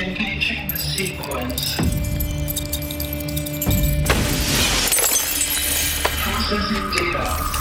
Engaging the sequence. Processing data.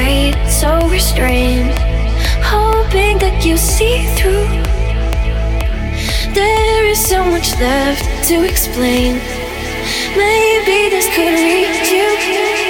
Wait, so restrained, hoping that you see through. There is so much left to explain. Maybe this could reach you.